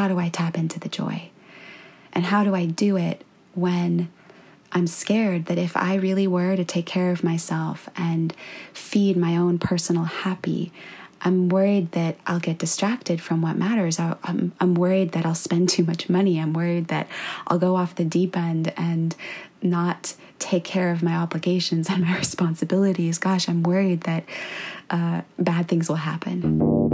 how do I tap into the joy? And how do I do it when I'm scared that if I really were to take care of myself and feed my own personal happy, I'm worried that I'll get distracted from what matters. I, am I'm worried that I'll spend too much money. I'm worried that I'll go off the deep end and not take care of my obligations and my responsibilities. Gosh, I'm worried that uh, bad things will happen.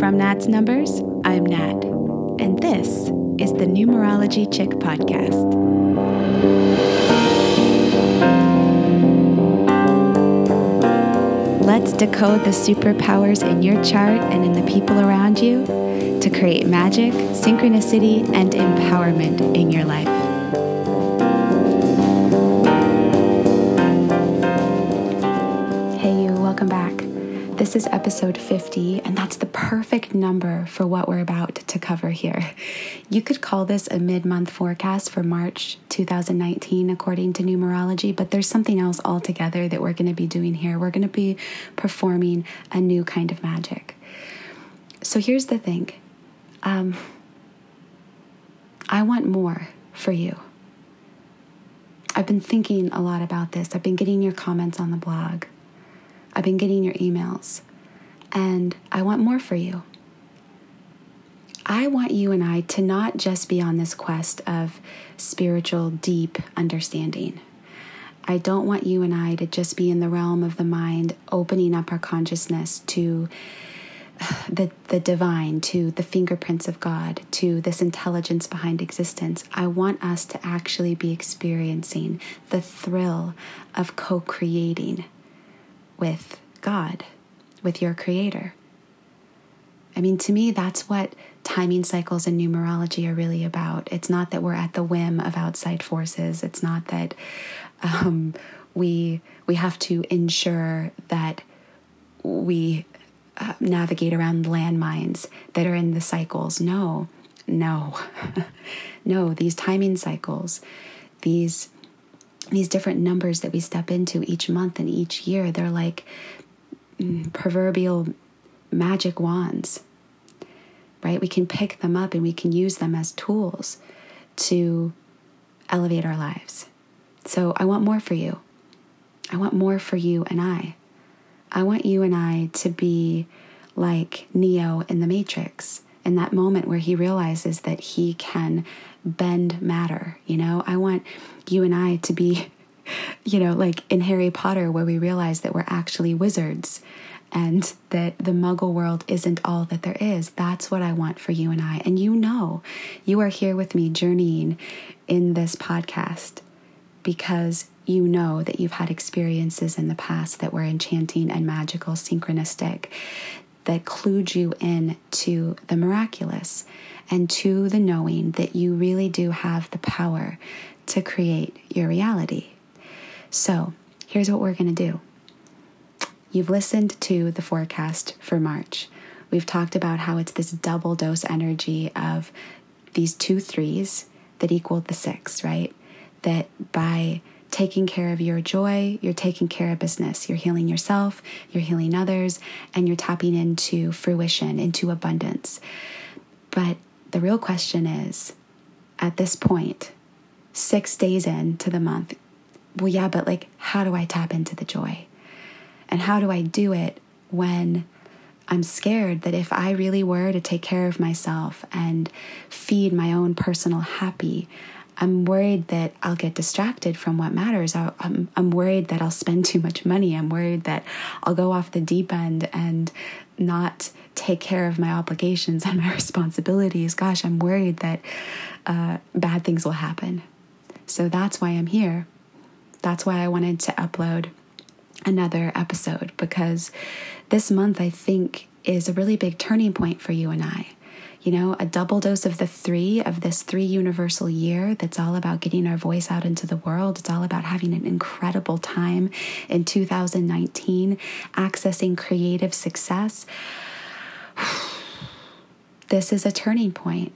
From Nat's Numbers, I'm Nat, and this is the Numerology Chick Podcast. Let's decode the superpowers in your chart and in the people around you to create magic, synchronicity, and empowerment in your life. Hey, you, welcome back. This is episode 50, and that's the perfect number for what we're about to cover here. You could call this a mid month forecast for March 2019, according to numerology, but there's something else altogether that we're going to be doing here. We're going to be performing a new kind of magic. So here's the thing um, I want more for you. I've been thinking a lot about this. I've been getting your comments on the blog. I've been getting your emails, and I want more for you. I want you and I to not just be on this quest of spiritual, deep understanding. I don't want you and I to just be in the realm of the mind, opening up our consciousness to the, the divine, to the fingerprints of God, to this intelligence behind existence. I want us to actually be experiencing the thrill of co creating with God, with your creator. I mean, to me, that's what timing cycles and numerology are really about. It's not that we're at the whim of outside forces. It's not that um, we we have to ensure that we uh, navigate around landmines that are in the cycles. No, no, no. These timing cycles, these these different numbers that we step into each month and each year, they're like mm, proverbial magic wands, right? We can pick them up and we can use them as tools to elevate our lives. So I want more for you. I want more for you and I. I want you and I to be like Neo in the Matrix in that moment where he realizes that he can bend matter. You know, I want you and I to be, you know, like in Harry Potter, where we realize that we're actually wizards and that the muggle world isn't all that there is. That's what I want for you and I. And you know, you are here with me journeying in this podcast because you know that you've had experiences in the past that were enchanting and magical, synchronistic, that clued you in to the miraculous and to the knowing that you really do have the power to create your reality. So, here's what we're going to do. You've listened to the forecast for March. We've talked about how it's this double dose energy of these two threes that equal the six, right? That by taking care of your joy, you're taking care of business. You're healing yourself, you're healing others, and you're tapping into fruition, into abundance. But the real question is at this point, six days into the month, well, yeah, but like, how do I tap into the joy? And how do I do it when I'm scared that if I really were to take care of myself and feed my own personal happy, I'm worried that I'll get distracted from what matters. I, am I'm worried that I'll spend too much money. I'm worried that I'll go off the deep end and not take care of my obligations and my responsibilities. Gosh, I'm worried that uh, bad things will happen. So that's why I'm here. That's why I wanted to upload another episode because this month I think is a really big turning point for you and I you know, a double dose of the three of this three universal year that's all about getting our voice out into the world. It's all about having an incredible time in 2019, accessing creative success. this is a turning point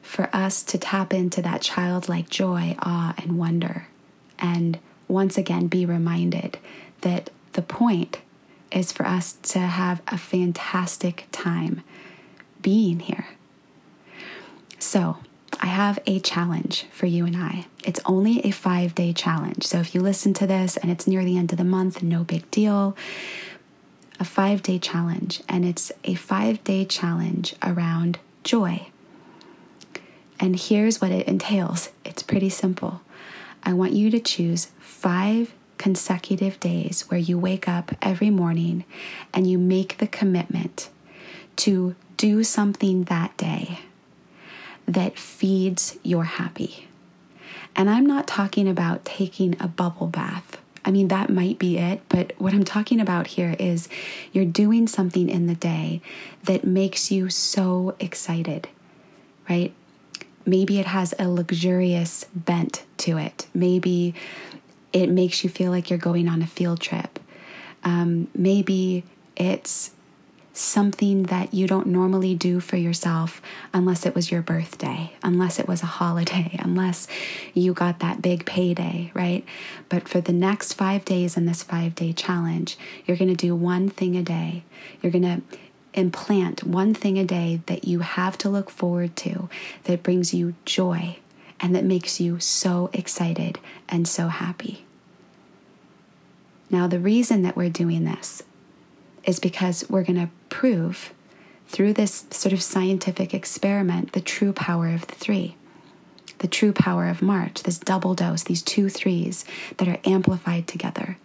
for us to tap into that childlike joy, awe, and wonder. And once again, be reminded that the point is for us to have a fantastic time being here. So, I have a challenge for you and I. It's only a five day challenge. So if you listen to this and it's near the end of the month, no big deal. A five day challenge, and it's a five day challenge around joy. And here's what it entails it's pretty simple. I want you to choose five consecutive days where you wake up every morning and you make the commitment to do something that day that feeds your happy. And I'm not talking about taking a bubble bath. I mean, that might be it, but what I'm talking about here is you're doing something in the day that makes you so excited, right? Maybe it has a luxurious bent to it. Maybe it makes you feel like you're going on a field trip. Um, maybe it's something that you don't normally do for yourself unless it was your birthday, unless it was a holiday, unless you got that big payday, right? But for the next five days in this five day challenge, you're going to do one thing a day. You're going to implant one thing a day that you have to look forward to that brings you joy and that makes you so excited and so happy. Now, the reason that we're doing this is because we're going to prove through this sort of scientific experiment the true power of the three, the true power of March, this double dose, these two threes that are amplified together.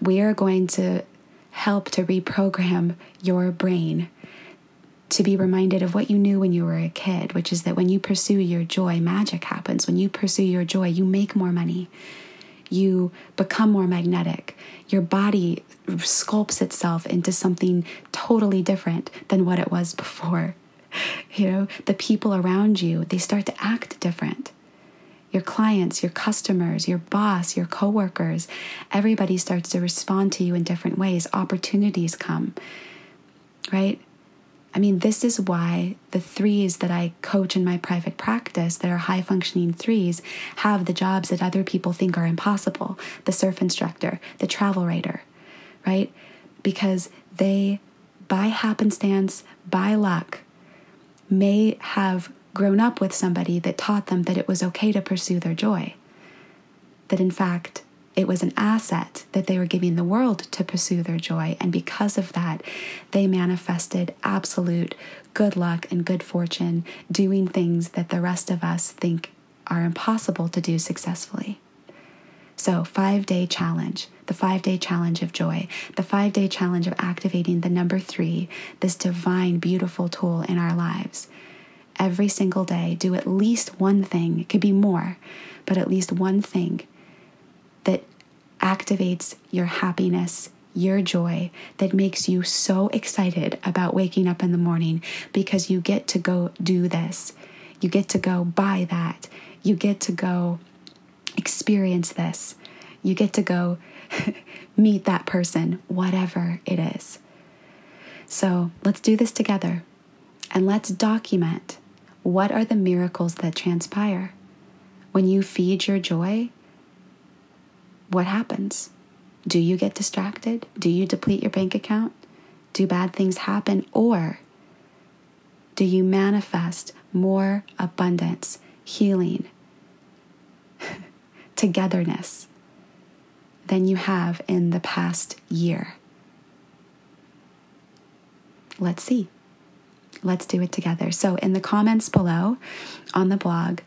We are going to help to reprogram your brain to be reminded of what you knew when you were a kid, which is that when you pursue your joy, magic happens. When you pursue your joy, you make more money you become more magnetic. Your body sculpts itself into something totally different than what it was before. You know, the people around you, they start to act different. Your clients, your customers, your boss, your coworkers, everybody starts to respond to you in different ways. Opportunities come, right? I mean, this is why the threes that I coach in my private practice that are high functioning threes have the jobs that other people think are impossible the surf instructor, the travel writer, right? Because they, by happenstance, by luck, may have grown up with somebody that taught them that it was okay to pursue their joy. That in fact, it was an asset that they were giving the world to pursue their joy. And because of that, they manifested absolute good luck and good fortune doing things that the rest of us think are impossible to do successfully. So, five day challenge, the five day challenge of joy, the five day challenge of activating the number three, this divine, beautiful tool in our lives. Every single day, do at least one thing. It could be more, but at least one thing that activates your happiness, your joy, that makes you so excited about waking up in the morning because you get to go do this. You get to go buy that. You get to go experience this. You get to go meet that person, whatever it is. So let's do this together and let's document what are the miracles that transpire. When you feed your joy, what happens? Do you get distracted? Do you deplete your bank account? Do bad things happen? Or do you manifest more abundance, healing, togetherness than you have in the past year? Let's see. Let's do it together. So, in the comments below on the blog,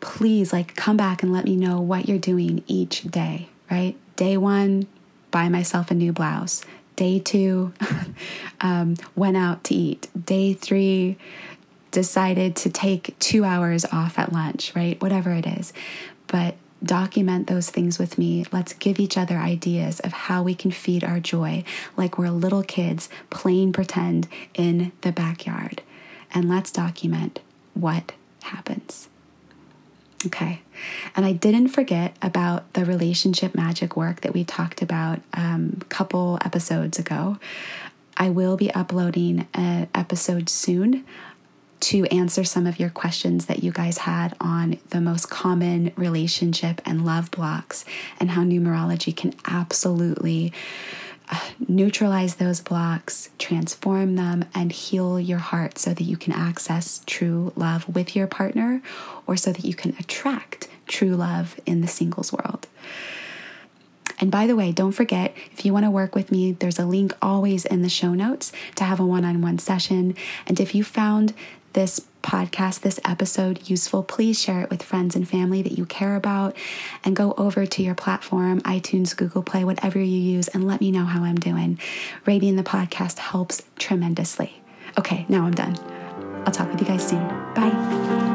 please like come back and let me know what you're doing each day, right? Day one, buy myself a new blouse. Day two, um, went out to eat. Day three, decided to take two hours off at lunch, right? Whatever it is. But document those things with me. Let's give each other ideas of how we can feed our joy like we're little kids playing pretend in the backyard. And let's document what happens. Okay. And I didn't forget about the relationship magic work that we talked about um, a couple episodes ago. I will be uploading an episode soon to answer some of your questions that you guys had on the most common relationship and love blocks and how numerology can absolutely neutralize those blocks, transform them, and heal your heart so that you can access true love with your partner or so that you can attract true love in the singles world. And by the way, don't forget if you want to work with me, there's a link always in the show notes to have a one on one session. And if you found this podcast, this episode useful, please share it with friends and family that you care about and go over to your platform, iTunes, Google Play, whatever you use, and let me know how I'm doing. Rating the podcast helps tremendously. Okay, now I'm done. I'll talk with you guys soon. Bye.